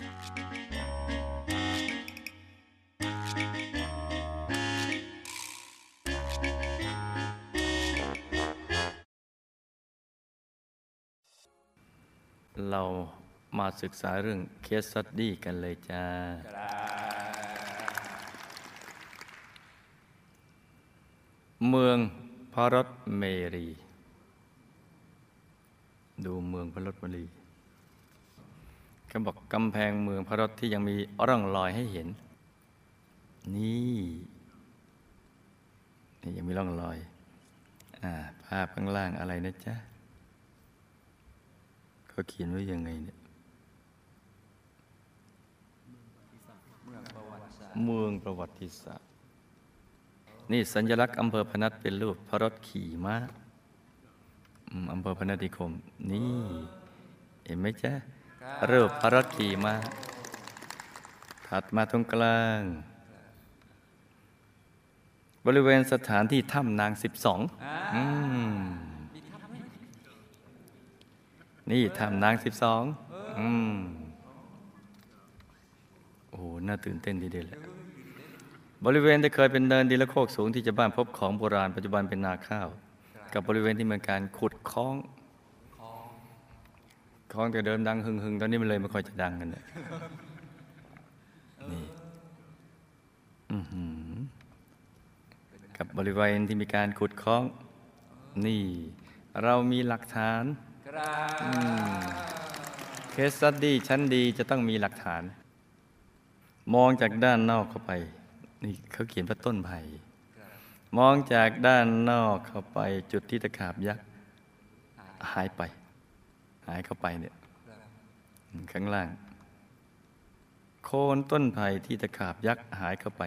เรามาศึกษาเรื่องเคสสตดี้กันเลยจ้า เมืองพระรถเมรี ดูเมืองพระรถเมรี เขาบอกกำแพงเมืองพระรถที่ยังมีร่องรอยให้เห็น นี่นี่ยังมีร่องรอยอ่าภาพข้างล่างอะไรนะจ๊ะเขาเขียนไว้ยังไงเนี่ยเมืองประวัติศาสตร์ นี่สัญลักษณ์อำเภอพนัสเป็นรูปพระรถขี่ม้าอืมอำเภอพนัสนิคม นี่ เห็นไหมจ๊ะ รูปพระรถขี่ม้าถัดมาตรงกลาง บริเวณสถานที่ถ้ำนางสิบสองอืมนี่ถ้ำนางสิบสองอืมโอ้โหน่าตื่นเต้นทีเดียวแหละบริเวณที่เคยเป็นเนินดินและโคกสูงที่จะบ้านพบของโบราณปัจจุบันเป็นนาข้าว กับบริเวณที่มีการขุดคลอง คลองแต่เดิมดัง หึงหึงๆตอนนี้มันเลยไม่ค่อยจะดังกันเนี่ยนี่อือหือกับบริเวณที่มีการขุดคลอง นี่ เรามีหลักฐานเคสสตดี้ชั้นดีจะต้องมีหลักฐาน มองจากด้านนอกเข้าไป นี่เขาเขียนว่าต้นไผ่มองจากด้านนอกเข้าไปจุดที่ตะขาบยักษ์หายไปหายเข้าไปเนี่ยข้างล่าง โคนต้นไผ่ที่ตะขาบยักษ์หายเข้าไป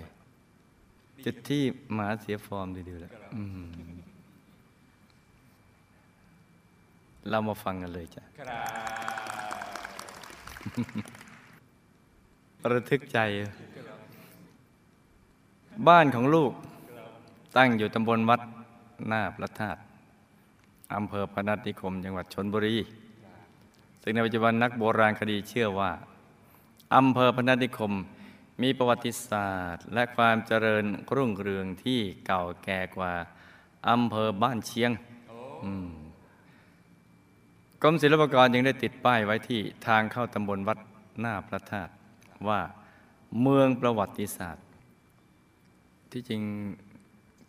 จุดที่หมาเสียฟอร์มดีๆแล้วเรามาฟังกันเลยจ้ะระทึกใจ บ้านของลูก ตั้งอยู่ตำบลวัดหน้าพระธาตุอำเภอพนัสนิคม จังหวัดชนบุรี ซึ่งในปัจจุบันนักโบราณคดีเชื่อว่าอำเภอพนัสนิคมมีประวัติศาสตร์ และความเจริญรุ่งเรืองที่เก่าแก่กว่าอำเภอบ้านเชียงอืมกรมศิลปากรยังได้ติดป้ายไว้ที่ทางเข้าตำบลวัดหน้าพระธาตุว่าเมืองประวัติศาสตร์ ที่จริง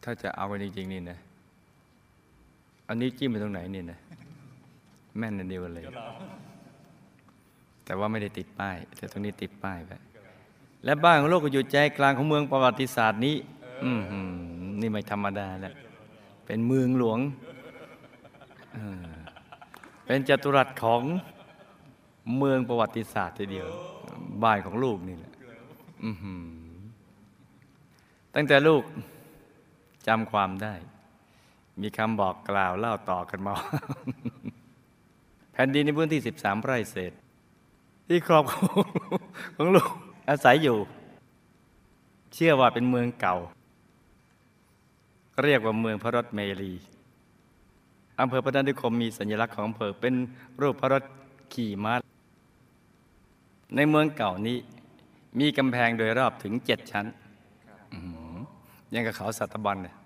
ถ้าจะเอากันจริง ๆ นี่นะ อันนี้จิ้มไปตรงไหนนี่นะ แม่นอันเดียวกันเลย แต่ว่าไม่ได้ติดป้าย แต่ตรงนี้ติดป้ายไปและบ้านของโลกก็อยู่ใจกลางของเมืองประวัติศาสตร์นี้อือหือนี่ไม่ธรรมดาแล้ว เป็นเมืองหลวงเออเป็นจัตุรัสของเมืองประวัติศาสตร์ทีเดียว บ้านของลูกนี่แหละอื้อหือตั้งแต่ลูกจำความได้ มีคำบอกกล่าวเล่าต่อกันมา แผ่นดินในพื้นที่ 13 ไร่เศษ ที่ครอบครัวของลูกอาศัยอยู่ เชื่อว่าเป็นเมืองเก่า เรียกว่าเมืองพระรถเมรีอำเภอพระนันทิคมมีสัญลักษณ์ของอำเภอเป็นรูปพระรถขี่ม้าในเมืองเก่านี้ มีกำแพงโดยรอบถึงเจ็ดชั้นอื้อหือยังกับเขาสัตบันเนี่ย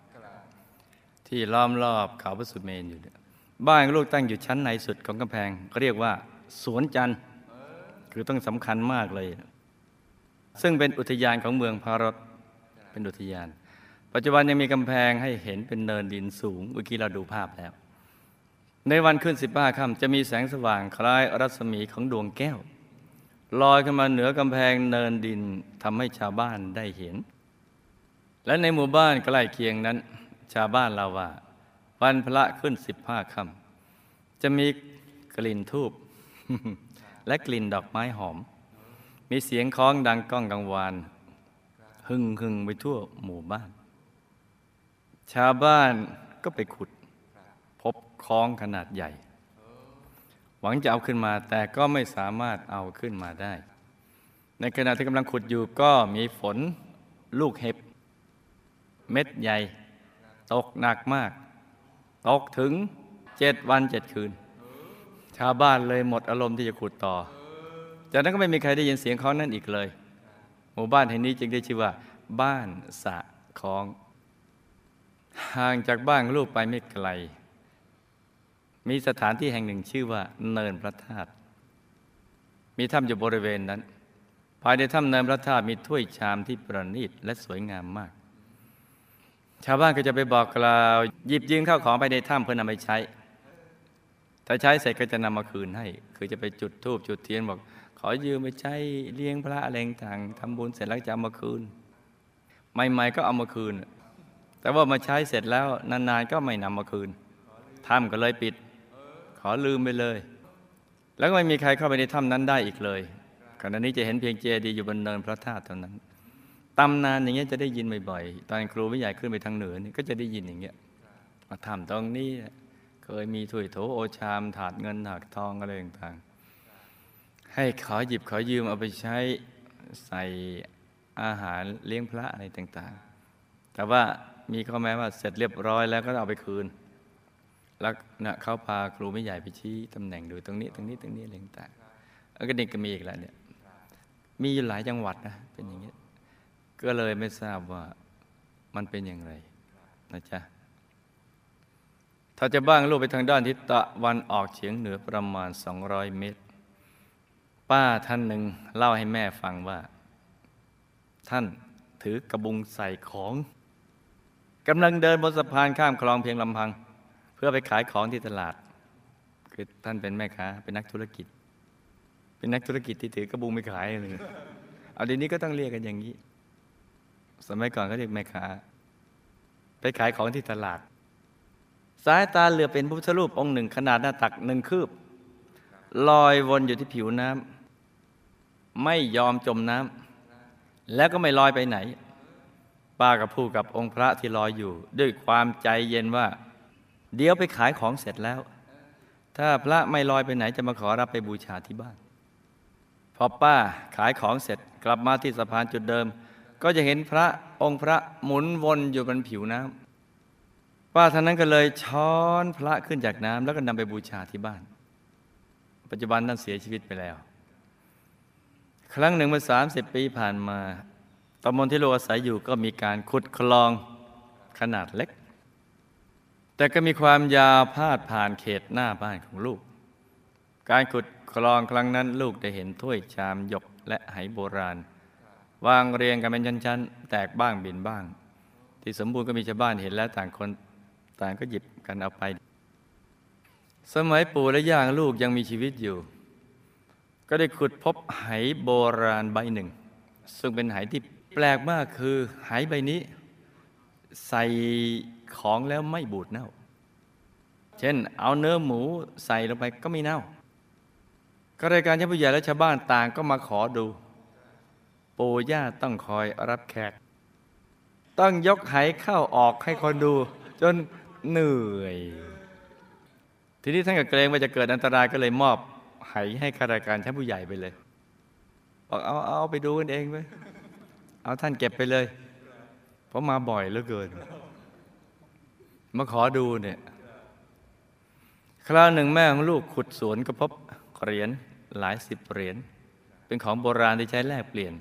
ที่ล้อมรอบเขาพระสุเมนอยู่เนี่ย บ้านลูกตั้งอยู่ชั้นในสุดของกำแพงเขาเรียกว่า สวนจันทร์คือต้องสำคัญมากเลย ซึ่งเป็นอุทยานของเมืองพารถเป็นอุทยาน ปัจจุบันยังมีกำแพงให้เห็นเป็นเนินดินสูงเมื่อกี้เราดูภาพแล้ว ในวันขึ้นสิบห้าค่ำจะมีแสงสว่างคล้ายรัศมีของดวงแก้ว ลอยขึ้นมาเหนือกำแพงเนินดินทำให้ชาวบ้านได้เห็น และในหมู่บ้านใกล้เคียงนั้น ชาวบ้านเราว่า วันพระขึ้นสิบห้าค่ำจะมีกลิ่นทูบและกลิ่นดอกไม้หอม มีเสียงคล้องดังก้องกังวานหึ่งหึ่งไปทั่วหมู่บ้าน ชาวบ้านก็ไปขุด พบคล้องขนาดใหญ่ หวังจะเอาขึ้นมาแต่ก็ไม่สามารถเอาขึ้นมาได้ ในขณะที่กำลังขุดอยู่ก็มีฝนลูกเห็บ เม็ดใหญ่ ตกหนักมาก ตกถึงเจ็ดวันเจ็ดคืน ชาวบ้านเลยหมดอารมณ์ที่จะขุดต่อ จากนั้นก็ไม่มีใครได้ยินเสียงของนั้นอีกเลย หมู่บ้านแห่งนี้จึงได้ชื่อว่า บ้านสะคองห่างจากบ้านลูกไปไม่ไกล มีสถานที่แห่งหนึ่งชื่อว่า เนินพระธาตุมีถ้ำอยู่บริเวณนั้น ภายในถ้ำเนินพระธาตุมีถ้วยชามที่ประณีตและสวยงามมาก ชาวบ้านก็จะไปบอกกล่าวหยิบยืมข้าวของไปในถ้ำเพื่อนำไปใช้ ถ้าใช้เสร็จก็จะนำมาคืนให้ คือจะไปจุดธูปจุดเทียนบอก ขอยืมไปใช้เลี้ยงพระอะไรต่างทำบุญเสร็จแล้วจะเอามาคืน ใหม่ ๆ ก็เอามาคืน แต่ว่ามาใช้เสร็จแล้วนานๆก็ไม่นำมาคืนถ้ำก็เลยปิด ขอลืมไปเลย แล้วก็ไม่มีใครเข้าไปในถ้ำนั้นได้อีกเลยขณะนี้จะเห็นเพียงเจดีย์อยู่บนเนินพระธาตุเท่านั้น ตำนานอย่างเงี้ยจะได้ยินบ่อยๆ ตอนครูไม่ใหญ่ขึ้นไปทางเหนือนี่ก็จะได้ยินอย่างเงี้ยมาทำตรงนี้เคยมีถ้วยโถโอชาม ถาดเงินถาดทองอะไรต่างๆ ให้ขอหยิบขอยืมเอาไปใช้ใส่อาหารเลี้ยงพระอะไรต่างๆ แต่ว่ามีข้อแม้ว่าเสร็จเรียบร้อยแล้วก็เอาไปคืน แล้วนะเขาพาครูไม่ใหญ่ไปชี้ตำแหน่งดูตรงนี้ ตรงนี้ตรงนี้อะไรต่างๆแล้วก็นี่ก็มีอีกแล้วเนี่ย มีอยู่หลายจังหวัดนะเป็นอย่างเงี้ย ก็เลยไม่ทราบว่ามันเป็นอย่างไรนะจ๊ะถ้าจะบ้างลูกไปทางด้านทิศตะวันออกเฉียงเหนือประมาณ 200 เมตร ป้าท่านหนึ่งเล่าให้แม่ฟังว่า ท่านถือกระบุงใส่ของกำลังเดินบนสะพานข้ามคลองเพียงลำพัง เพื่อไปขายของที่ตลาด คือท่านเป็นแม่ค้าเป็นนักธุรกิจ เป็นนักธุรกิจที่ถือกระบุงไปขายเลยเอาเดี๋ยวนี้ก็ต้องเรียกกันอย่างนี้ สมัยก่อนก็เรียกแม่ค้าไปขายของที่ตลาด สายตาเหลือเป็นพระพุทธรูปองค์หนึ่งขนาดหน้าตักหนึ่งคืบ ลอยวนอยู่ที่ผิวน้ำไม่ยอมจมน้ำแล้วก็ไม่ลอยไปไหน ป้ากับพูดกับองค์พระที่ลอยอยู่ ด้วยความใจเย็นว่า เดี๋ยวไปขายของเสร็จแล้ว ถ้าพระไม่ลอยไปไหนจะมาขอรับไปบูชาที่บ้าน พอป้าขายของเสร็จกลับมาที่สะพานจุดเดิม ก็จะเห็นพระองค์พระหมุนวนอยู่บนผิวน้ำป้าท่านนั้นก็เลยช้อนพระขึ้นจากน้ำแล้วก็นำไปบูชาที่บ้าน ปัจจุบันท่านเสียชีวิตไปแล้ว ครั้งหนึ่งเมื่อสามสิบปีผ่านมาตำบลที่เราอาศัยอยู่ก็มีการขุดคลองขนาดเล็ก แต่ก็มีความยาวพาดผ่านเขตหน้าบ้านของลูก การขุดคลองครั้งนั้นลูกได้เห็นถ้วยชามหยกและไหโบราณ วางเรียงกันเป็นชั้นๆ แตกบ้างบินบ้าง ที่สมบูรณ์ก็มีชาวบ้านเห็นแล้วต่างคนต่างก็หยิบกันเอาไป สมัยปู่และย่างลูกยังมีชีวิตอยู่ ก็ได้ขุดพบไหโบราณใบหนึ่ง ซึ่งเป็นไหที่แปลกมากคือไหใบนี้ ใส่ของแล้วไม่บูดเน่า เช่น เอาเนื้อหมูใส่ลงไปก็ไม่เน่า ก็รายการชั้นผู้ใหญ่และชาวบ้านต่างก็มาขอดู ปู่ย่าต้องคอยรับแขก ต้องยกไหเข้าออกให้คนดู จนเหนื่อย ทีนี้ท่านก็เกรงว่าจะเกิดอันตรายก็เลยมอบไหให้ข้าราชการชั้นผู้ใหญ่ไปเลยบอกเอาเอาไปดูกันเองไปเอาท่านเก็บไปเลย เพราะมาบ่อยเหลือเกิน มาขอดูเนี่ยคราวหนึ่งแม่ของลูกขุดสวนก็พบเหรียญหลายสิบเหรียญเป็นของโบราณที่ใช้แลกเปลี่ยน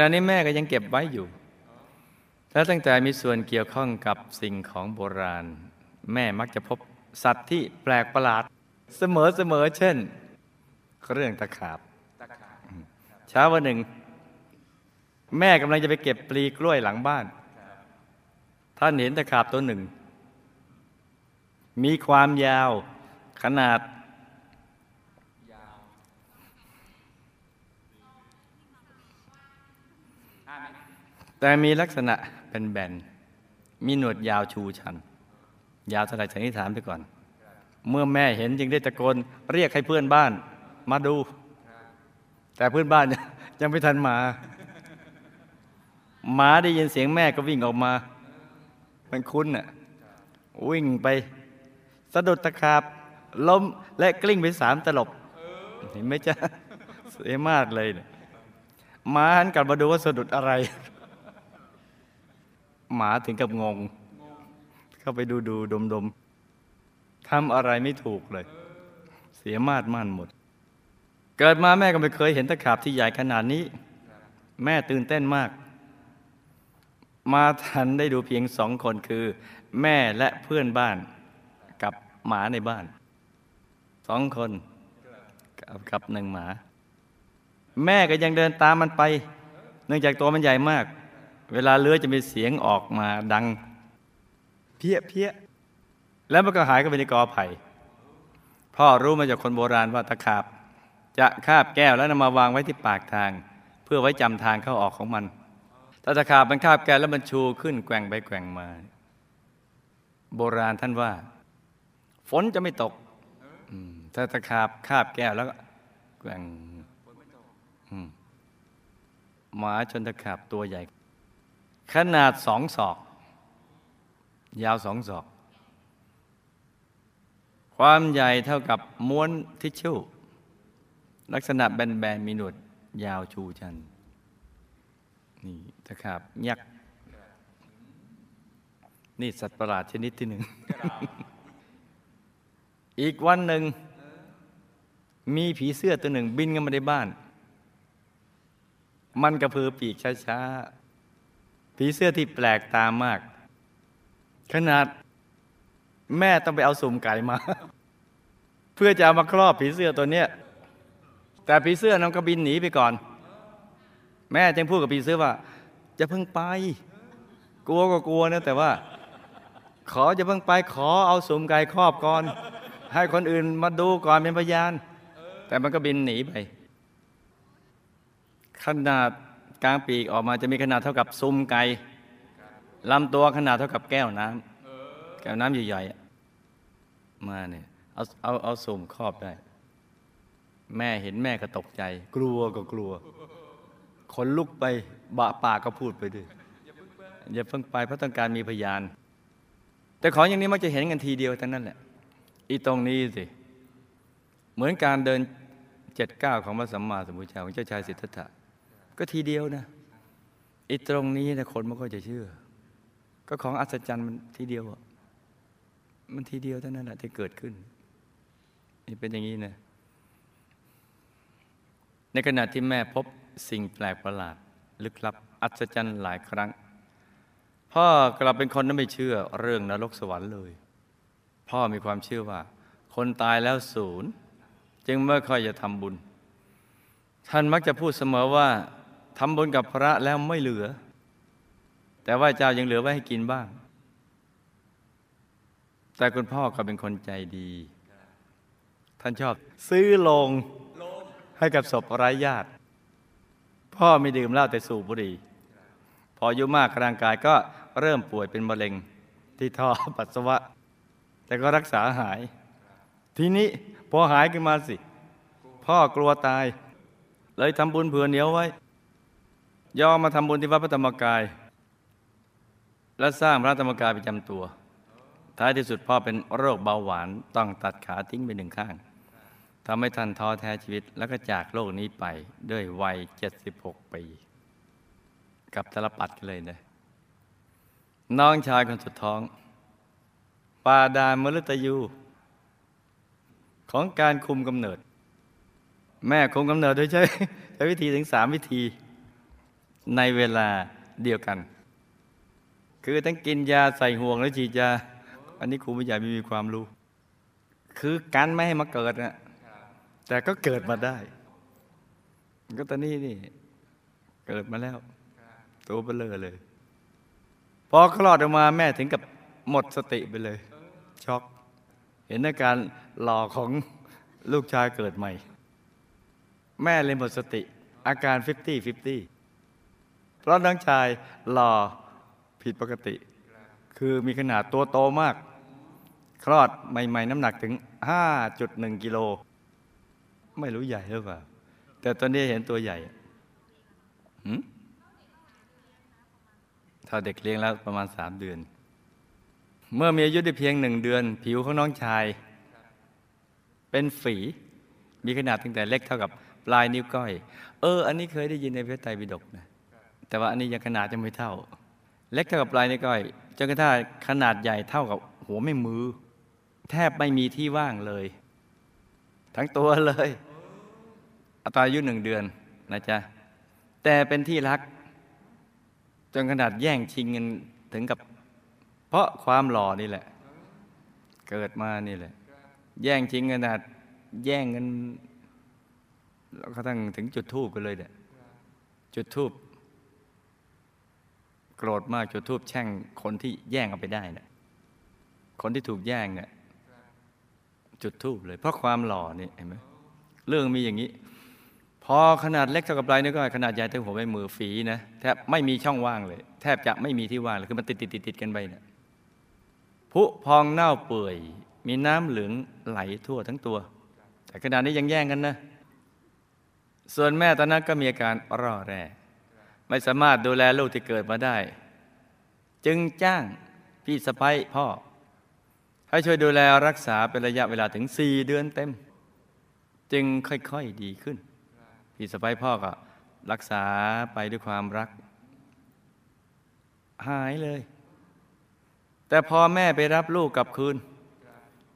ณะนี้แม่ก็ยังเก็บไว้อยู่ และตั้งแต่มีส่วนเกี่ยวข้องกับสิ่งของโบราณ แม่มักจะพบสัตว์ที่แปลกประหลาด เสมอเสมอเช่น เรื่องตะขาบเช้าวันหนึ่ง แม่กำลังจะไปเก็บปลีกล้วยหลังบ้าน ท่านเห็นตะขาบตัวหนึ่ง มีความยาวขนาด แต่มีลักษณะเป็นแบน มีหนวดยาวชูชัน ยาวเท่าไร่สันนิษฐานไปก่อน เมื่อแม่เห็นจึงได้ตะโกนเรียกให้เพื่อนบ้านมาดู แต่เพื่อนบ้านยังไม่ทันมา หมาได้ยินเสียงแม่ก็วิ่งออกมา มันคุ้นน่ะ วิ่งไป สะดุดตะขาบ ล้มและกลิ้งไปสามตลบ เห็นไหมจ๊ะเสียมากเลยเนี่ยหมาหันกลับมาดูว่าสะดุดอะไร หมาถึงกับงง เข้าไปดูดูดมดมทำอะไรไม่ถูกเลย เสียมาดม่านหมด เกิดมาแม่ก็ไม่เคยเห็นตะขาบที่ใหญ่ขนาดนี้ แม่ตื่นเต้นมาก มาทันได้ดูเพียงสองคนคือ แม่และเพื่อนบ้านกับหมาในบ้านสองคนกับกับหนึ่งหมา แม่ก็ยังเดินตามมันไป เนื่องจากตัวมันใหญ่มาก เวลาเลื้อยจะมีเสียงออกมาดัง เพี้ยเพี้ยแล้วมันก็หายเข้าไปในกอไผ่พ่อรู้มาจากคนโบราณว่าตะขาบ จะคาบแก้วแล้วนำมาวางไว้ที่ปากทาง เพื่อไว้จำทางเข้าออกของมันถ้าตะขาบมันคาบแก้วแล้วมันชูขึ้นแกว่งไปแกว่งมา โบราณท่านว่า ฝนจะไม่ตกอืมถ้าตะขาบคาบแก้วแล้วก็แกว่งอืมหมาชนตะขาบตัวใหญ่ ขนาดสองศอก ยาวสองศอก ความใหญ่เท่ากับม้วนทิชชู่ ลักษณะแบนๆมีหนวดยาวชูชัน นี่ตะขาบยักษ์นี่สัตว์ประหลาดชนิดที่หนึ่ง อีกวันหนึ่ง มีผีเสื้อตัวหนึ่ง บินเข้ามาในบ้าน มันกระพือปีกช้าๆ ผีเสื้อที่แปลกตามาก ขนาดแม่ต้องไปเอาสุ่มไก่มา เพื่อจะเอามาครอบผีเสื้อตัวเนี้ย แต่ผีเสื้อน้องก็บินหนีไปก่อน แม่จึงพูดกับผีเสื้อว่า จะเพิ่งไป กลัวก็กลัวนะแต่ว่า ขอจะเพิ่งไปขอเอาสุ่มไก่ครอบก่อน ให้คนอื่นมาดูก่อนเป็นพยาน แต่มันก็บินหนีไป ขนาด กลางปีกออกมาจะมีขนาดเท่ากับซุ้มไก่ลำตัวขนาดเท่ากับแก้วน้ำแก้วน้ำใหญ่ๆมาเนี่ยเอาเอาเอาสุ่มครอบได้ แม่เห็นแม่ก็ตกใจ กลัวก็กลัวคนลุกไปบะปากก็พูดไปด้วยอย่าเพิ่งไปเพราะต้องการมีพยาน แต่ของอย่างนี้มักจะเห็นกันทีเดียวเท่านั้นแหละ อีตรงนี้สิ เหมือนการเดินเจ็ดเก้าของพระสัมมาสัมพุทธเจ้าของเจ้าชายสิทธัตถะ ก็ทีเดียวนะอีตรงนี้นะคนม่ค่อยจะเชื่อ ก็ของอัศจรรย์มันทีเดียวอะมันทีเดียวเท่านั้นแหละที่เกิดขึ้น นี่เป็นอย่างนี้นะ ในขณะที่แม่พบสิ่งแปลกประหลาด ลึกลับ อัศจรรย์หลายครั้ง พ่อกลับเป็นคนนั้นไม่เชื่อเรื่องนรกสวรรค์เลย พ่อมีความเชื่อว่า คนตายแล้วศูนย์ จึงไม่ค่อยจะทำบุญ ท่านมักจะพูดเสมอว่า ทำบุญกับพระแล้วไม่เหลือ แต่ว่าเจ้ายังเหลือไว้ให้กินบ้าง แต่คุณพ่อก็เป็นคนใจดี ท่านชอบซื้อลงให้กับศพไร้ญาติ พ่อไม่ดื่มเหล้าแต่สูบบุหรี่พออายุมากร่างกายก็เริ่มป่วยเป็นมะเร็งที่ท่อปัสสาวะ แต่ก็รักษาหาย ทีนี้พอหายขึ้นมาสิ พ่อกลัวตาย เลยทำบุญเผื่อเหนียวไว้ ยอมมาทำบุญที่วัดพระธรรมกาย และสร้างพระธรรมกายประจำตัว ท้ายที่สุดพ่อเป็นโรคเบาหวานต้องตัดขาทิ้งไปหนึ่งข้างทำให้ท่านท้อแท้ชีวิต แล้วก็จากโลกนี้ไปด้วยวัย 76 ปี กับทรปัดกันเลยนะน้องชายคนสุดท้อง ปาดานมฤตยู ของการคุมกำเนิด แม่คุมกำเนิดโดยใช้ใช้วิธีถึงสามวิธี ในเวลาเดียวกัน คือทั้งกินยาใส่ห่วงแล้วฉีดยา อันนี้ครูไม่ใหญ่ไม่มีความรู้ คือกันไม่ให้มาเกิดนะแต่ก็เกิดมาได้ ก็ตอนนี้นี่ เกิดมาแล้ว ตัวเบลอเลย พอคลอดออกมาแม่ถึงกับหมดสติไปเลย ช็อก เห็นอาการหล่อของลูกชายเกิดใหม่ แม่เลยหมดสติ อาการ 50-50 เพราะน้องชายหล่อผิดปกติ คือมีขนาดตัวโตมาก คลอดใหม่ ๆ น้ำหนักถึง 5.1 กิโล ไม่รู้ใหญ่หรือเปล่า แต่ตอนนี้เห็นตัวใหญ่ถ้าเด็กเลี้ยงแล้วประมาณสามเดือน เมื่อมีอายุได้เพียงหนึ่งเดือน ผิวของน้องชาย เป็นฝี มีขนาดตั้งแต่เล็กเท่ากับปลายนิ้วก้อย เออ อันนี้เคยได้ยินในพระไตรปิฎกนะ แต่ว่าอันนี้ยังขนาดยังไม่เท่า เล็กเท่ากับปลายนิ้วก้อยจนกระทั่งขนาดใหญ่เท่ากับหัวแม่มือ แทบไม่มีที่ว่างเลย ทั้งตัวเลย อัตราอายุหนึ่งเดือนนะจ๊ะแต่เป็นที่รัก จนขนาดแย่งชิงกันถึงกับ เพราะความหล่อนี่แหละ เกิดมานี่แหละ แย่งชิงขนาดแย่งกันแล้วก็ตั้งถึงจุดทูบกันเลยเนี่ยจุดทูบ โกรธมากจุดทูบแช่งคนที่แย่งเอาไปได้นี่ยคนที่ถูกแย่งเนี่ยจุดทูบเลย เพราะความหล่อนี่เห็นไหมเรื่องมีอย่างนี้ พอขนาดเล็กเท่ากับไรนี่ก็ขนาดใหญ่เท่าหัวใบมือฝีนะแทบไม่มีช่องว่างเลย แทบจะไม่มีที่ว่างเลยคือมันติดติดติดติดกันไปเนี่ยผุพองเน่าเปื่อย มีน้ำเหลืองไหลทั่วทั้งตัว แต่ขนาดนี้ยังแย่งกันนะ ส่วนแม่ตอนนั้นก็มีอาการร่อแร่ ไม่สามารถดูแลลูกที่เกิดมาได้ จึงจ้างพี่สะพ้ยพ่อ ให้ช่วยดูแลรักษาเป็นระยะเวลาถึงสี่เดือนเต็ม จึงค่อยๆดีขึ้น พี่สะพ้ยพ่อก็รักษาไปด้วยความรัก หายเลย แต่พอแม่ไปรับลูกกลับคืน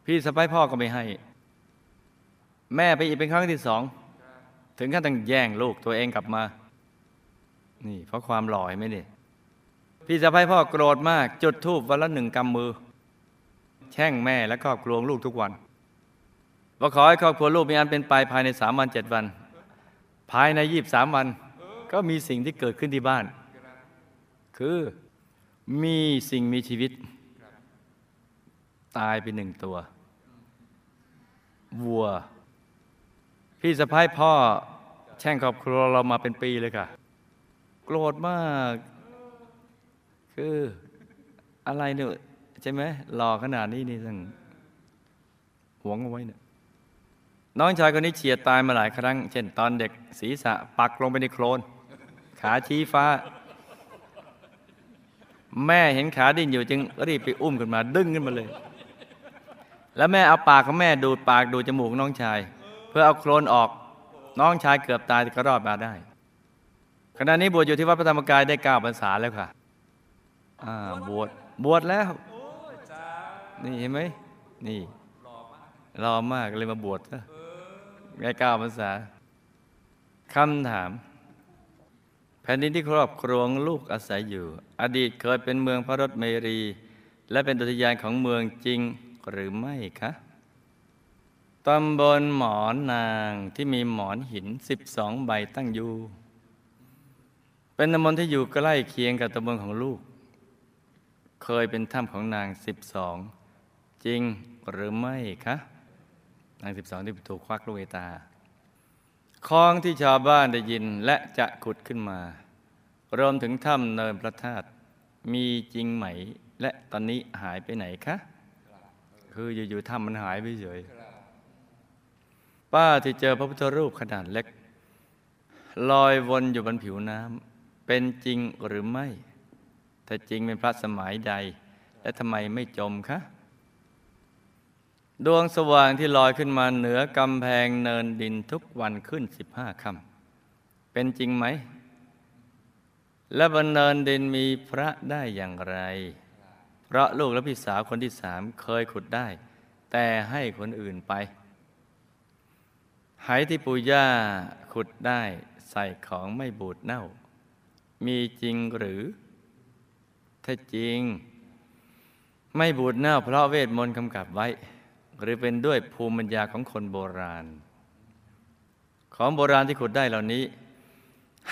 พี่สะพ้ยพ่อก็ไม่ให้ แม่ไปอีกเป็นครั้งที่สอง ถึงขั้นต้องแย่งลูกตัวเองกลับมา นี่เพราะความหล่อเห็นไหมนี่พี่สะพ้ยพ่อโกรธมาก จุดทูบวันละหนึ่งกำมือ แช่งแม่และครอบครัวลูกทุกวันว่าขอให้ครอบครัวลูกมีอันเป็นไปภายในสามวันเจ็ดวัน ภายในยี่บสามวัน ก็มีสิ่งที่เกิดขึ้นที่บ้าน คือมีสิ่งมีชีวิต ตายไปหนึ่งตัว วัว พี่สะพ้ายพ่อแช่งครอบครัวเรามาเป็นปีเลยค่ะ โกรธมาก คืออะไรเนี่ยใช่ไหมหล่อขนาดนี้นี่ทั้งหวงเอาไว้เนี่ยน้องชายคนนี้เฉียดตายมาหลายครั้ง เช่นตอนเด็กศีรษะปักลงไปในโคลน ขาชี้ฟ้า แม่เห็นขาดิ้นอยู่จึงรีบไปอุ้มขึ้นมา ดึงขึ้นมาเลย แล้วแม่เอาปากของแม่ดูดปากดูดจมูกน้องชาย เพื่อเอาโคลนออกน้องชายเกือบตายแต่ก็รอดมาได้ ขณะนี้บวชอยู่ที่วัดพระธรรมกายได้เก้าพรรษาแล้วค่ะอ่าบวชบวชแล้ว นี่เห็นไหมนี่รอมากเลยมาบวชนะได้เก้าพรรษาคำถาม แผ่นดินที่ครอบครองลูกอาศัยอยู่ อดีตเคยเป็นเมืองพระรถเมรี และเป็นอุทยานของเมืองจริงหรือไม่คะตำบลหมอนนางที่มีหมอนหิน 12 ใบตั้งอยู่ เป็นตำบลที่อยู่ใกล้เคียงกับตำบลของลูก เคยเป็นถ้ำของนาง12จริงหรือไม่คะนาง12ที่ถูกควักลูกเอตาคลองที่ชาวบ้านได้ยินและจะขุดขึ้นมา รวมถึงถ้ำเนินพระธาตุมีจริงไหม และตอนนี้หายไปไหนคะ คืออยู่ๆถ้ำมันหายไปเฉยป้าที่เจอพระพุทธรูปขนาดเล็ก ลอยวนอยู่บนผิวน้ำ เป็นจริงหรือไม่ ถ้าจริงเป็นพระสมัยใด และทำไมไม่จมคะ ดวงสว่างที่ลอยขึ้นมาเหนือกำแพงเนินดินทุกวันขึ้นสิบห้าค่ำเป็นจริงไหม และบนเนินดินมีพระได้อย่างไร เพราะลูกและพี่สาวคนที่สามเคยขุดได้ แต่ให้คนอื่นไปไหที่ปู่ย่าขุดได้ใส่ของไม่บูดเน่า มีจริงหรือ ถ้าจริง ไม่บูดเน่าเพราะเวทมนต์กำกับไว้ หรือเป็นด้วยภูมิปัญญาของคนโบราณ ของโบราณที่ขุดได้เหล่านี้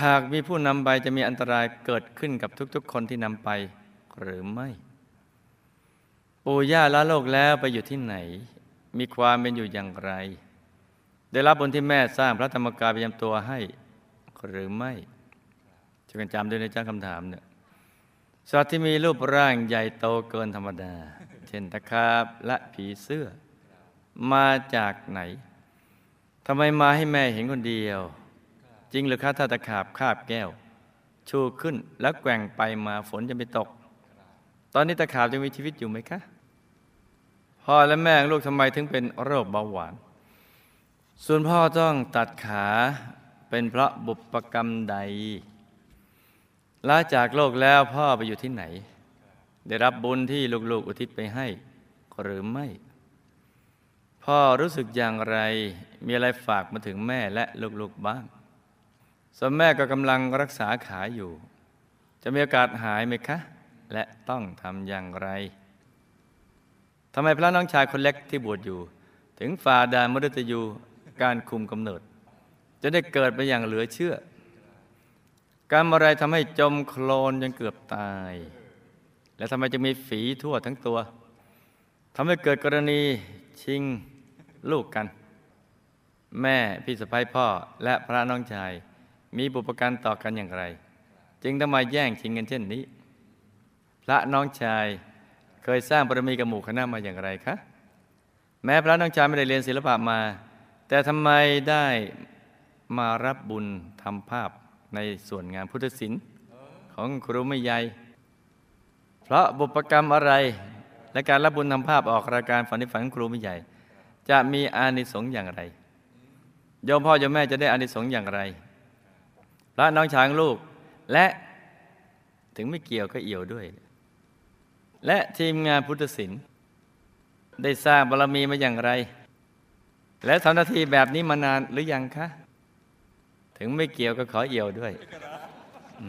หากมีผู้นำไปจะมีอันตรายเกิดขึ้นกับทุกๆ คนที่นำไปหรือไม่ปู่ย่าละโลกแล้วไปอยู่ที่ไหน มีความเป็นอยู่อย่างไร ได้รับบนที่แม่สร้างพระธรรมกายประจำตัวให้หรือไม่ วยกันจำด้วยนะจ้าคำถามเนี่ยสัตว์ที่มีรูปร่างใหญ่โตเกินธรรมดา เช่นตะขาบและผีเสื้อ มาจากไหนทำไมมาให้แม่เห็นคนเดียว จริงหรือคะถ้าตะขาบคาบแก้ว ชูขึ้นแล้วแกว่งไปมาฝนจะไม่ตก ตอนนี้ตะขาบยังมีชีวิตอยู่ไหมคะพ่อและแม่ลูกทำไมถึงเป็นโรคเบาหวาน ส่วนพ่อต้องตัดขาเป็นเพราะบุปกรรมใด ลาจากโลกแล้วพ่อไปอยู่ที่ไหน ได้รับบุญที่ลูกๆอุทิศไปให้หรือไม่ พ่อรู้สึกอย่างไรมีอะไรฝากมาถึงแม่และลูกๆบ้างส่วนแม่ก็กำลังรักษาขาอยู่ จะมีโอกาสหายไหมคะ และต้องทำอย่างไรทำไมพระน้องชายคนเล็กที่บวชอยู่ ถึงฝ่าดานมฤตยูการคุมกำเนิด จะได้เกิดไปอย่างเหลือเชื่อ การอะไรทำให้จมโคลนจนเกือบตาย และทำไมจะมีฝีทั่วทั้งตัวทำให้เกิดกรณีชิงลูกกัน แม่พี่สะพ้ายพ่อและพระน้องชาย มีบุปการต่อกันอย่างไร จึงต้องมแย่งชิงกันเช่นนี้ พระน้องชายเคยสร้างบารมีกับหมู่คณะมาอย่างไรคะแม้พระน้องชายไม่ได้เรียนศิลปะมา แต่ทำไมได้มารับบุญทำภาพ ในส่วนงานพุทธศิลป์ของครูไม่ใหญ่ เพราะบุปกรรมอะไร และการรับบุญทำภาพออกรายการฝันในฝันของครูไม่ใหญ่ จะมีอานิสงส์อย่างไรโยมพ่อโยมแม่จะได้อานิสงส์อย่างไรพระน้องชายของลูกและถึงไม่เกี่ยวก็เอี่ยวด้วย และทีมงานพุทธศิลป์ได้สร้างบารมีมาอย่างไร และทำหน้าที่แบบนี้มานานหรือยังคะ ถึงไม่เกี่ยวก็ขอเอี่ยวด้วยอ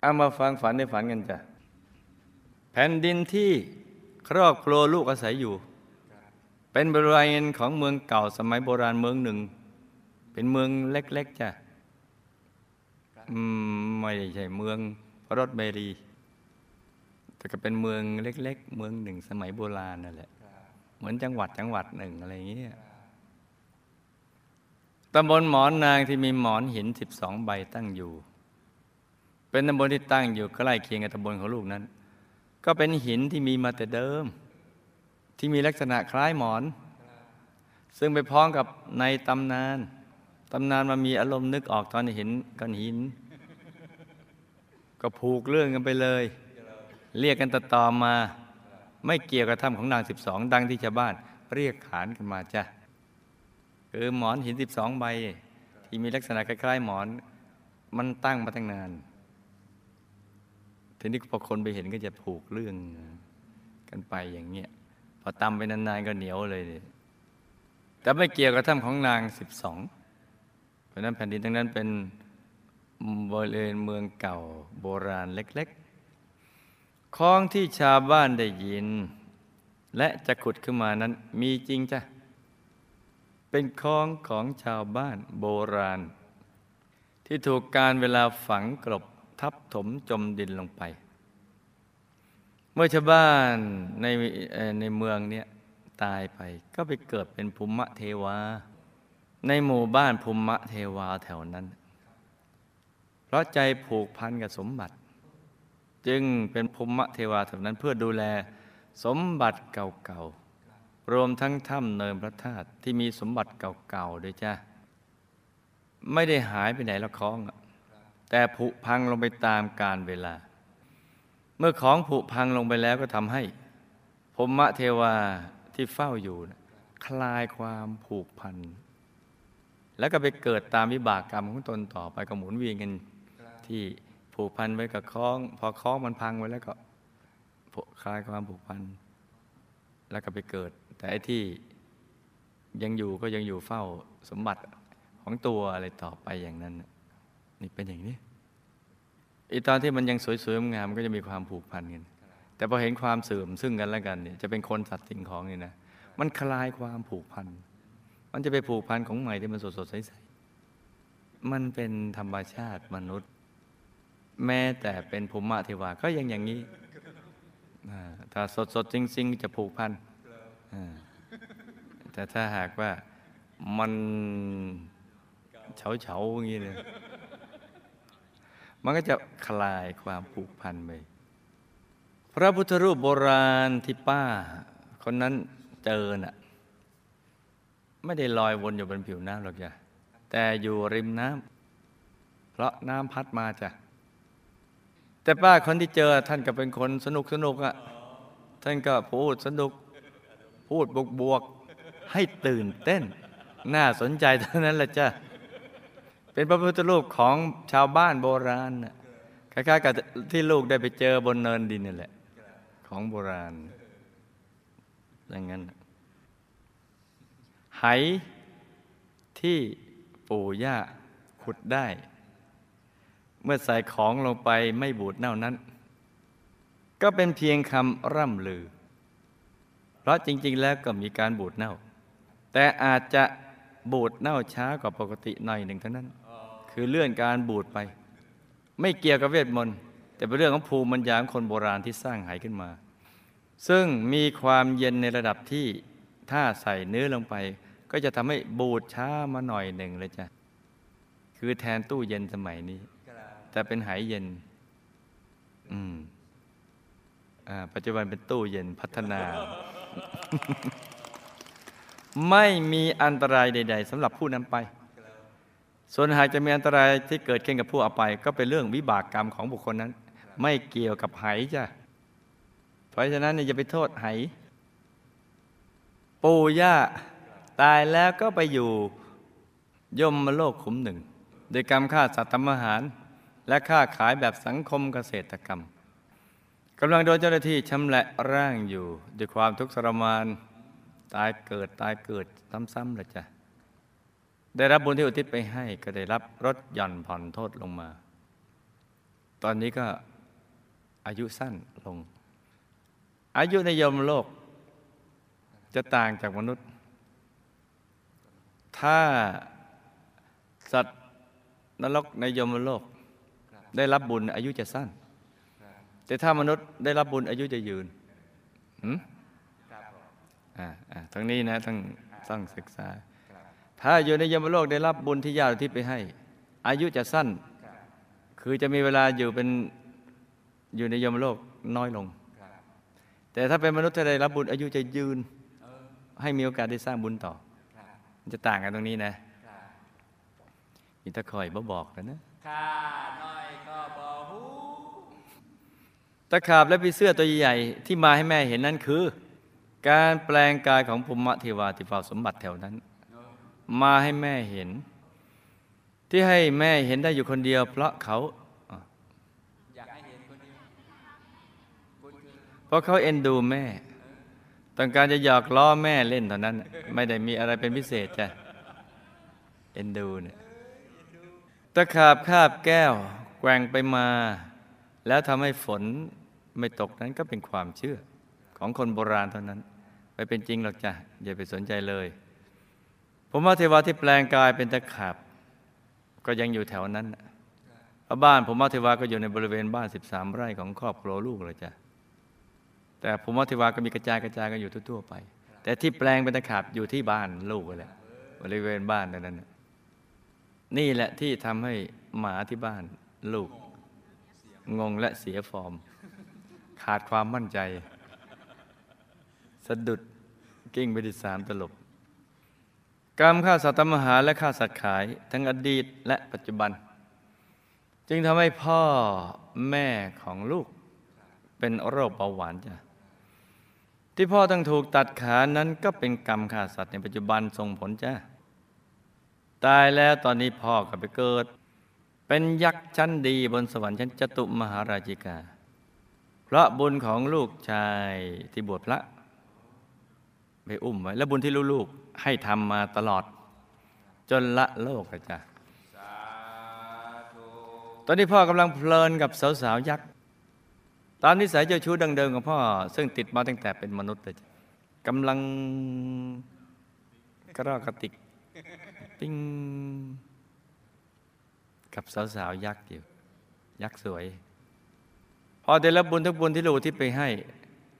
เอามาฟังฝันในฝันกันจ้ะแผ่นดินที่ครอบครัวลูกอาศัยอยู่ เป็นบริเวณของเมืองเก่าสมัยโบราณเมืองหนึ่ง เป็นเมืองเล็กๆจ้ะอืมไม่ใช่เมืองพระรถเมรี แต่ก็เป็นเมืองเล็ก ๆ เมืองหนึ่งสมัยโบราณนั่นแหละ เหมือนจังหวัดจังหวัดหนึ่งอะไรอย่างเงี้ย ตำบลหมอนนางที่มีหมอนหินสิบสองใบตั้งอยู่ เป็นตำบลที่ตั้งอยู่ใกล้เคียงกับตำบลของลูกนั้น ก็เป็นหินที่มีมาแต่เดิม ที่มีลักษณะคล้ายหมอน ซึ่งไปพ้องกับในตำนานตำนานมันมีอารมณ์นึกออกตอนเห็นก้อนหิน ก็ผูกเรื่องกันไปเลย เรียกกันต่อๆมา ไม่เกี่ยวกับถ้ำของนางสิบสองดังที่ชาวบ้านเรียกขานกันมาจ้ะ คือหมอนหินสิบสองใบ ที่มีลักษณะคล้ายๆหมอน มันตั้งมาตั้งนาน ทีนี้พอคนไปเห็นก็จะผูกเรื่องกันไปอย่างเงี้ยพอตำไปนานๆก็เหนียวเลย แต่ไม่เกี่ยวกับถ้ำของนางสิบสองเพราะนั้นแผ่นดินทั้งนั้นเป็นบริเวณเมืองเก่าโบราณเล็กๆของที่ชาวบ้านได้ยิน และจะขุดขึ้นมานั้นมีจริงจ้ะ เป็นคลองของชาวบ้านโบราณ ที่ถูกการเวลาฝังกลบทับถมจมดินลงไป เมื่อชาวบ้านในในเมืองเนี่ยตายไปก็ไปเกิดเป็นภูมิเทวา ในหมู่บ้านภูมิเทวาแถวนั้น เพราะใจผูกพันกับสมบัติ จึงเป็นภูมิเทวาแถวนั้นเพื่อดูแลสมบัติเก่าๆ รวมทั้งถ้ำเนินพระธาตุที่มีสมบัติเก่าๆด้วยจ้าไม่ได้หายไปไหนละคล้อง แต่ผุพังลงไปตามกาลเวลา เมื่อของผุพังลงไปแล้วก็ทำให้พรหมเทวาที่เฝ้าอยู่ คลายความผูกพัน แล้วก็ไปเกิดตามวิบากกรรมของตนต่อไปก็หมุนเวียนกันที่ผูกพันไว้กับคล้อง พอคล้องมันพังไว้แล้วก็คลายความผูกพัน แล้วก็ไปเกิด แต่ไอ้ที่ยังอยู่ก็ยังอยู่เฝ้าสมบัติของตัวอะไรต่อไปอย่างนั้น นี่เป็นอย่างนี้อีตอนที่มันยังสวยๆงามก็จะมีความผูกพันกันแต่พอเห็นความเสื่อมซึ่งกันและกันเนี่ยจะเป็นคนสัตว์สิ่งของนี่นะมันคลายความผูกพัน มันจะไปผูกพันของใหม่ที่มันสดๆใสๆมันเป็นธรรมชาติมนุษย์ แม้แต่เป็นภูมิเทวาก็ยังอย่างนี้ถ้าสดๆจริงๆ จะผูกพัน แต่ถ้าหากว่ามันเฉาเฉาๆอย่างนี้เลยมันก็จะคลายความผูกพันไปพระพุทธรูปโบราณที่ป้า คนนั้นเจอน่ะ ไม่ได้ลอยวนอยู่บนผิวน้ำหรอกจ้ะแต่อยู่ริมน้ำเพราะน้ำพัดมาจ้ะแต่ป้าคนที่เจอท่านก็เป็นคนสนุกสนุกอะท่านก็พูดสนุก พูดบวกๆให้ตื่นเต้น น่าสนใจเท่านั้นแหละจ้ะเป็นพระพุทธรูปของชาวบ้านโบราณน่ะคล้ายๆกับที่ลูกได้ไปเจอบนเนินดินนี่แหละ ของโบราณอย่างนั้นน่ะไหที่ปู่ย่าขุดได้ เมื่อใส่ของลงไปไม่บูดเน่านั้น ก็เป็นเพียงคำร่ำลือ เพราะจริง ๆ แล้วก็มีการบูดเน่า แต่อาจจะบูดเน่าช้ากว่าปกติหน่อยหนึ่งเท่านั้น คือเลื่อนการบูดไป ไม่เกี่ยวกับเวทมนต์แต่เป็นเรื่องของภูมิปัญญาของคนโบราณที่สร้างไหขึ้นมา ซึ่งมีความเย็นในระดับที่ถ้าใส่เนื้อลงไป ก็จะทำให้บูดช้ามาหน่อยหนึ่งเลยจ้ะคือแทนตู้เย็นสมัยนี้ แต่เป็นไหเย็น อืม อ่า ปัจจุบันเป็นตู้เย็นพัฒนา ไม่มีอันตรายใด ๆสำหรับผู้นำไป ส่วนหากจะมีอันตรายที่เกิดขึ้นกับผู้เอาไป ก็เป็นเรื่องวิบากกรรมของบุคคลนั้น ไม่เกี่ยวกับไหจ้ะเพราะฉะนั้นอย่าไปโทษไหปู่ย่าตายแล้วก็ไปอยู่ยมโลกขุมหนึ่ง โดยกรรมฆ่าสัตว์ทำอาหาร และฆ่าขายแบบสังคมเกษตรกรรม กำลังโดนเจ้าหน้าที่ชำแหละร่างอยู่ ด้วยความทุกข์ทรมาน ตายเกิดตายเกิดซ้ำๆเลยจ้ะได้รับบุญที่อุทิศไปให้ก็ได้รับลดหย่อนผ่อนโทษลงมา ตอนนี้ก็อายุสั้นลง อายุในยมโลก จะต่างจากมนุษย์ ถ้าสัตว์นรกในยมโลก ได้รับบุญอายุจะสั้น แต่ถ้ามนุษย์ได้รับบุญอายุจะยืนหืมอ่าอ่าทั้งนี้นะต้องต้องศึกษา ถ้าอยู่ในยมโลกได้รับบุญที่ญาติอุที่ไปให้ อายุจะสั้น คือจะมีเวลาอยู่เป็นอยู่ในยมโลกน้อยลง แต่ถ้าเป็นมนุษย์ถ้าได้รับบุญอายุจะยืน ให้มีโอกาสได้สร้างบุญต่อมันจะต่างกันตรงนี้นะมีตะคอยบ่บอกแล้วนะ ตะขาบและปีเสื้อตัวใหญ่ที่มาให้แม่เห็นนั่นคือ การแปลงกายของภูมิเทวาที่ฝ้าสมบัติแถวนั้น มาให้แม่เห็น ที่ให้แม่เห็นได้อยู่คนเดียว เพราะเขาเห็นคนเดียวคุณคือเพราะเขาเอ็นดูแม่ ต้องการจะหยอกล้อแม่เล่นเท่านั้น ไม่ได้มีอะไรเป็นพิเศษจ้ะเอ็นดูเนี่ยตะขาบคาบแก้วแกว่งไปมา แล้วทำให้ฝน ไม่ตกนั้นก็เป็นความเชื่อของคนโบราณเท่านั้นไม่เป็นจริงหรอกจ้ะอย่าไปสนใจเลย ผมว่าเทวาที่แปลงกายเป็นตะขาบ ก็ยังอยู่แถวนั้นนะบ้านผมว่าเทวาก็อยู่ในบริเวณบ้าน 13 ไร่ของครอบครัวลูกเลยจ้ะแต่ผมว่าเทวาก็มีกระจายกระจายกันอยู่ทั่วๆไป แต่ที่แปลงเป็นตะขาบอยู่ที่บ้านลูกเลยบริเวณบ้านนั้นนี่แหละที่ทำให้หมาที่บ้านลูก งงและเสียฟอร์ม ขาดความมั่นใจ สะดุดกิ้งไปที่สามตลบ กรรมฆ่าสัตว์ทำอาหาและฆ่าสัตว์ขาย ทั้งอดีตและปัจจุบัน จึงทำให้พ่อแม่ของลูกเป็นโรคเบาหวานจ้ะที่พ่อต้องถูกตัดขานั้นก็เป็นกรรมฆ่าสัตว์ในปัจจุบันส่งผลจ้ะตายแล้วตอนนี้พ่อก็ไปเกิด เป็นยักษ์ชั้นดีบนสวรรค์ชั้นจตุมหาราชิกา พราะบุญของลูกชายที่บวชพระไปอุ้มไว้ แล้วบุญที่ลูกๆให้ทำมาตลอด จนละโลกอะจ้ะตอนนี้พ่อกำลังเพลินกับสาวๆยักษ์ตามนิสัยเจ้าชู้ดังเดิมของพ่อ ซึ่งติดมาตั้งแต่เป็นมนุษย์เลยจ้ะกำลังกระรอกกระติก ปิ้ง กับสาวๆยักษ์อยู่ ยักษ์สวย พอได้รับบุญทุกบุญที่ลูกที่ไปให้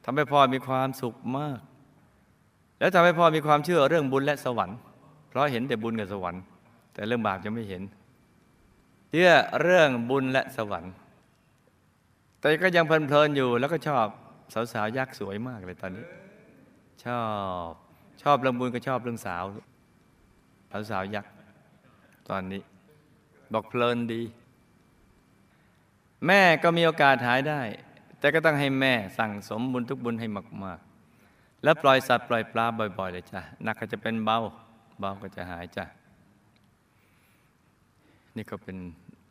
ทำให้พ่อมีความสุขมาก แล้วทำให้พ่อมีความเชื่อเรื่องบุญและสวรรค์ เพราะเห็นแต่บุญกับสวรรค์ แต่เรื่องบาปยังไม่เห็นเชื่อเรื่องบุญและสวรรค์ แต่ก็ยังเพลินๆอยู่แล้วก็ชอบสาวๆยักษ์สวยมากเลยตอนนี้ ชอบชอบเรื่องบุญก็ชอบเรื่องสาวสาวๆยักษ์ตอนนี้ บอกเพลินดี แม่ก็มีโอกาสหายได้ แต่ก็ต้องให้แม่สั่งสมบุญทุกบุญให้มากๆ แล้วปล่อยสัตว์ปล่อยปลาบ่อย ๆ เลยจ้ะหนักก็จะเป็นเบาเบาก็จะหายจ้ะนี่ก็เป็น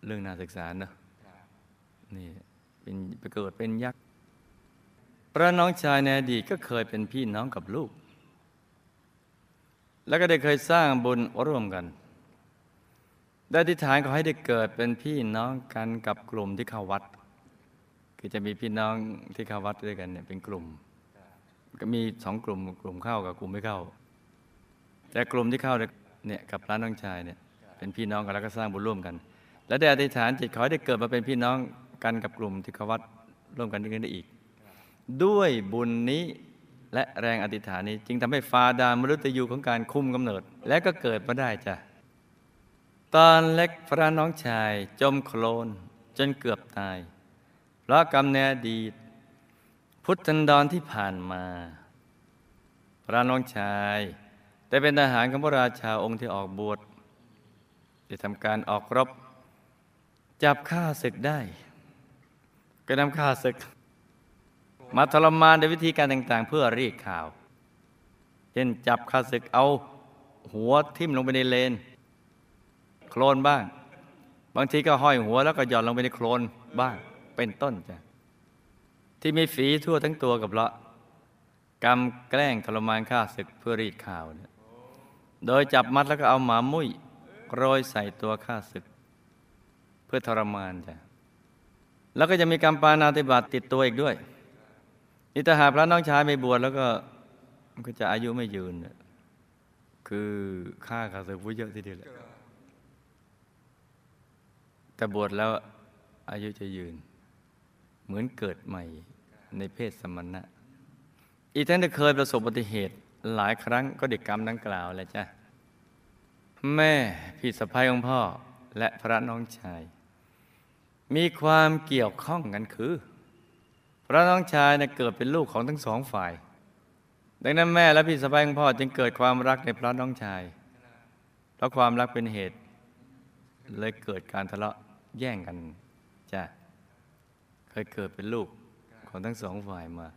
เรื่องน่าศึกษาเนอะนี่เป็นไปเกิดเป็นยักษ์พระน้องชายในอดีตก็เคยเป็นพี่น้องกับลูก แล้วก็ได้เคยสร้างบุญร่วมกัน ได้อธิฐานขอให้ได้เกิดเป็นพี่น้องกันกับกลุ่มที่เข้าวัด คือจะมีพี่น้องที่เข้าวัดด้วยกันเนี่ยเป็นกลุ่ม ก็มีสองกลุ่มกลุ่มเข้ากับกลุ่มไม่เข้า แต่กลุ่มที่เข้าเนี่ยกับพระน้องชายเนี่ยเป็นพี่น้องกันแล้วก็สร้างบุญร่วมกัน และได้อธิษฐานจิตขอให้ได้เกิดมาเป็นพี่น้องกันกับกลุ่มที่เข้าวัดร่วมกันด้วยกันได้อีก ด้วยบุญนี้และแรงอธิษฐานนี้จึงทำให้ฟาดานมฤตยูของการคุมกำเนิด และก็เกิดมาได้จ้ะ ตอนเล็กพระน้องชายจมโคลนจนเกือบตาย เพราะกรรมในอดีต พุทธันดรที่ผ่านมา พระน้องชายได้เป็นทหารของพระราชาองค์ที่ออกบวชได้ทำการออกรบ จับฆ่าศึกได้ ก็นำฆ่าศึก มาทรมานด้วยวิธีการต่างๆ เพื่อรีดข่าว เช่นจับข้าศึกเอาหัวทิ่มลงไปในเลน โคลนบ้าง บางทีก็ห้อยหัวแล้วก็หย่อนลงไปในโคลนบ้าง เป็นต้นจ้ะที่มีฝีทั่วทั้งตัวกับเละกรรมแกล้งทรมานข้าศึกเพื่อรีดข่าวเนี่ยโดยจับมัดแล้วก็เอาหมามุ้ยโรยใส่ตัวข้าศึก เพื่อทรมานจ้ะแล้วก็จะมีกรรมปานาติบาตติดตัวอีกด้วยนี่ถ้าหาพระน้องชายไม่บวชแล้วก็มันก็จะอายุไม่ยืนเนี่ยคือฆ่าข้าศึกผู้เยอะทีเดียวแหละ แต่บวชแล้วอายุจะยืน เหมือนเกิดใหม่ในเพศสมณะ อีกทั้งได้เคยประสบอุบัติเหตุหลายครั้งก็เด็กกรรมดังกล่าวแหละจ้ะแม่พี่สะพ้ายของพ่อและพระน้องชาย มีความเกี่ยวข้องกันคือ พระน้องชายเนะเกิดเป็นลูกของทั้งสองฝ่าย ดังนั้นแม่และพี่สะใภ้ของพ่อจึงเกิดความรักในพระน้องชาย เพราะความรักเป็นเหตุเลยเกิดการทะเลาะ แย่งกันจ้ะเคยเกิดเป็นลูกของทั้งสองฝ่ายมา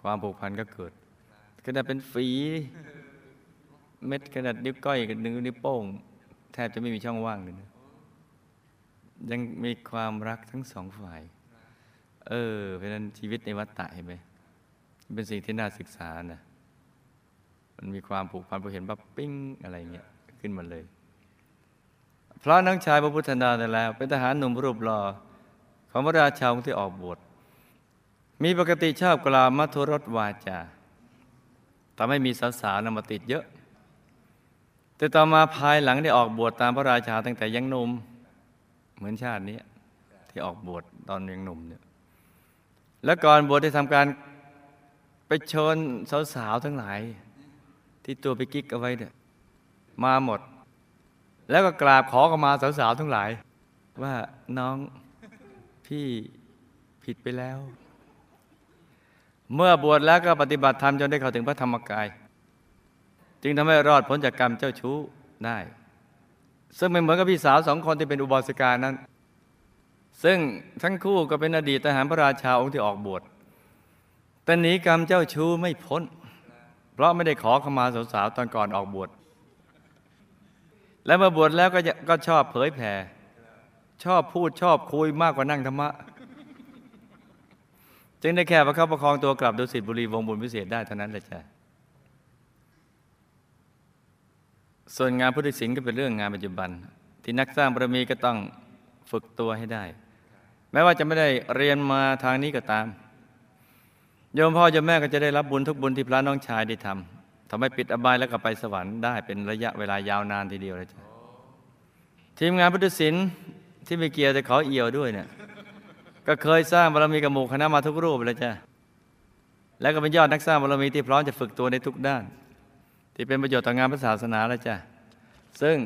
ความผูกพันก็เกิดขนาดเป็นฝีเม็ดขนาดนิ้วก้อยกับนิ้วนิ้วโป้ง แทบจะไม่มีช่องว่างเลยนะยังมีความรักทั้งสองฝ่าย เออ เพราะนั้นชีวิตในวัฏฏะเห็นไหมเป็นสิ่งที่น่าศึกษานะมันมีความผูกพันพอเห็นปั๊บปิ้งอะไรเงี้ยขึ้นมาเลย พระน้องชายพระพุทธนาแต่แล้ว เป็นทหารหนุ่มรูปหล่อของพระราชาองค์ที่ออกบวชมีปกติชอบกล่าวมัทุรสวาจาทำให้มีสาวๆนำมาติดเยอะ แต่ต่อมาภายหลังได้ออกบวชตามพระราชาตั้งแต่ยังหนุ่มเหมือนชาตินี้ที่ออกบวชตอนยังหนุ่มเนี่ยแล้วก่อนบวชได้ทำการไปเชิญสาวๆทั้งหลาย ที่ตัวไปกิ๊กเอาไว้เนี่ยมาหมด แล้วก็กราบขอเข้ามาสาวๆทั้งหลาย ว่าน้องพี่ผิดไปแล้ว เมื่อบวชแล้วก็ปฏิบัติธรรมจนได้เข้าถึงพระธรรมกาย จึงทำให้รอดพ้นจากกรรมเจ้าชู้ได้ ซึ่งไม่เหมือนกับพี่สาวสองคนที่เป็นอุบาสิกานั้น ซึ่งทั้งคู่ก็เป็นอดีตทหารพระราชาองค์ที่ออกบวชแต่หนีกรรมเจ้าชู้ไม่พ้น เพราะไม่ได้ขอขมาสาวๆตอนก่อนออกบวช และมื่อบวชแล้วก็ก็ชอบเผยแผ่ ชอบพูดชอบคุยมากกว่านั่งธรรมะ จึงได้แค่ประคับประคองตัวกลับดุสิตบุรีวงบุญพิเศษได้เท่านั้นแหละจ้ะส่วนงานพุทธศิลป์ก็เป็นเรื่องงานปัจจุบัน ที่นักสร้างบารมีก็ต้องฝึกตัวให้ได้ แม้ว่าจะไม่ได้เรียนมาทางนี้ก็ตาม โยมพ่อโยมแม่ก็จะได้รับบุญทุกบุญที่พระน้องชายได้ทำ ทำให้ปิดอบายแล้วก็ไปสวรรค์ได้เป็นระยะเวลายาวนานทีเดียวเลยจ้ะทีมงานพุทธศิลป์ที่ไม่เกี่ยวแต่ขอเอี่ยวด้วยเนี่ยก็เคยสร้างบารมีกับหมู่คณะมาทุกรูปเลยจ้ะแล้วก็เป็นยอดนักสร้างบารมีที่พร้อมจะฝึกตัวในทุกด้าน ที่เป็นประโยชน์ต่องานพระศาสนาแล้วจ้ะซึ่ง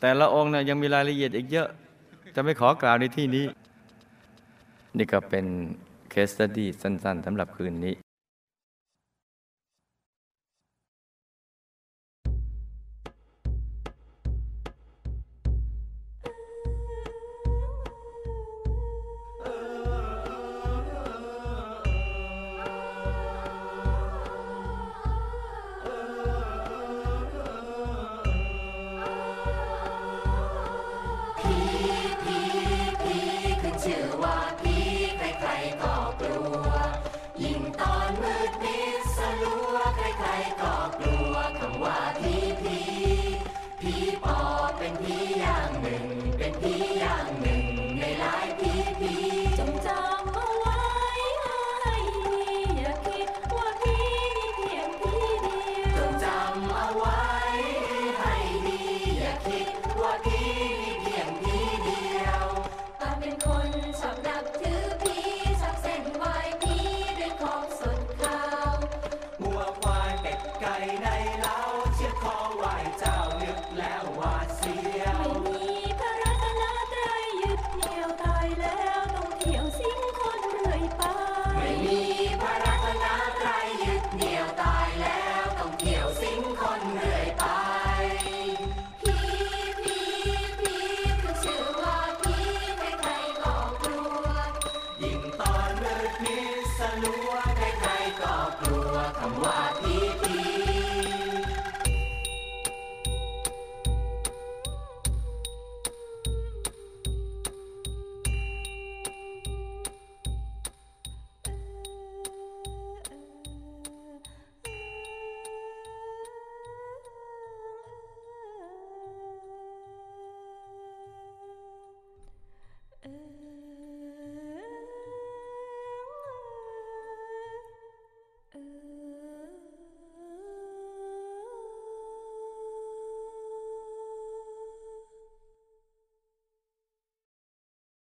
แต่ละองค์เนี่ยยังมีรายละเอียดอีกเยอะ จะไม่ขอกล่าวในที่นี้ นี่ก็เป็นเคสตดี้สั้น ๆสำหรับคืนนี้ cày này là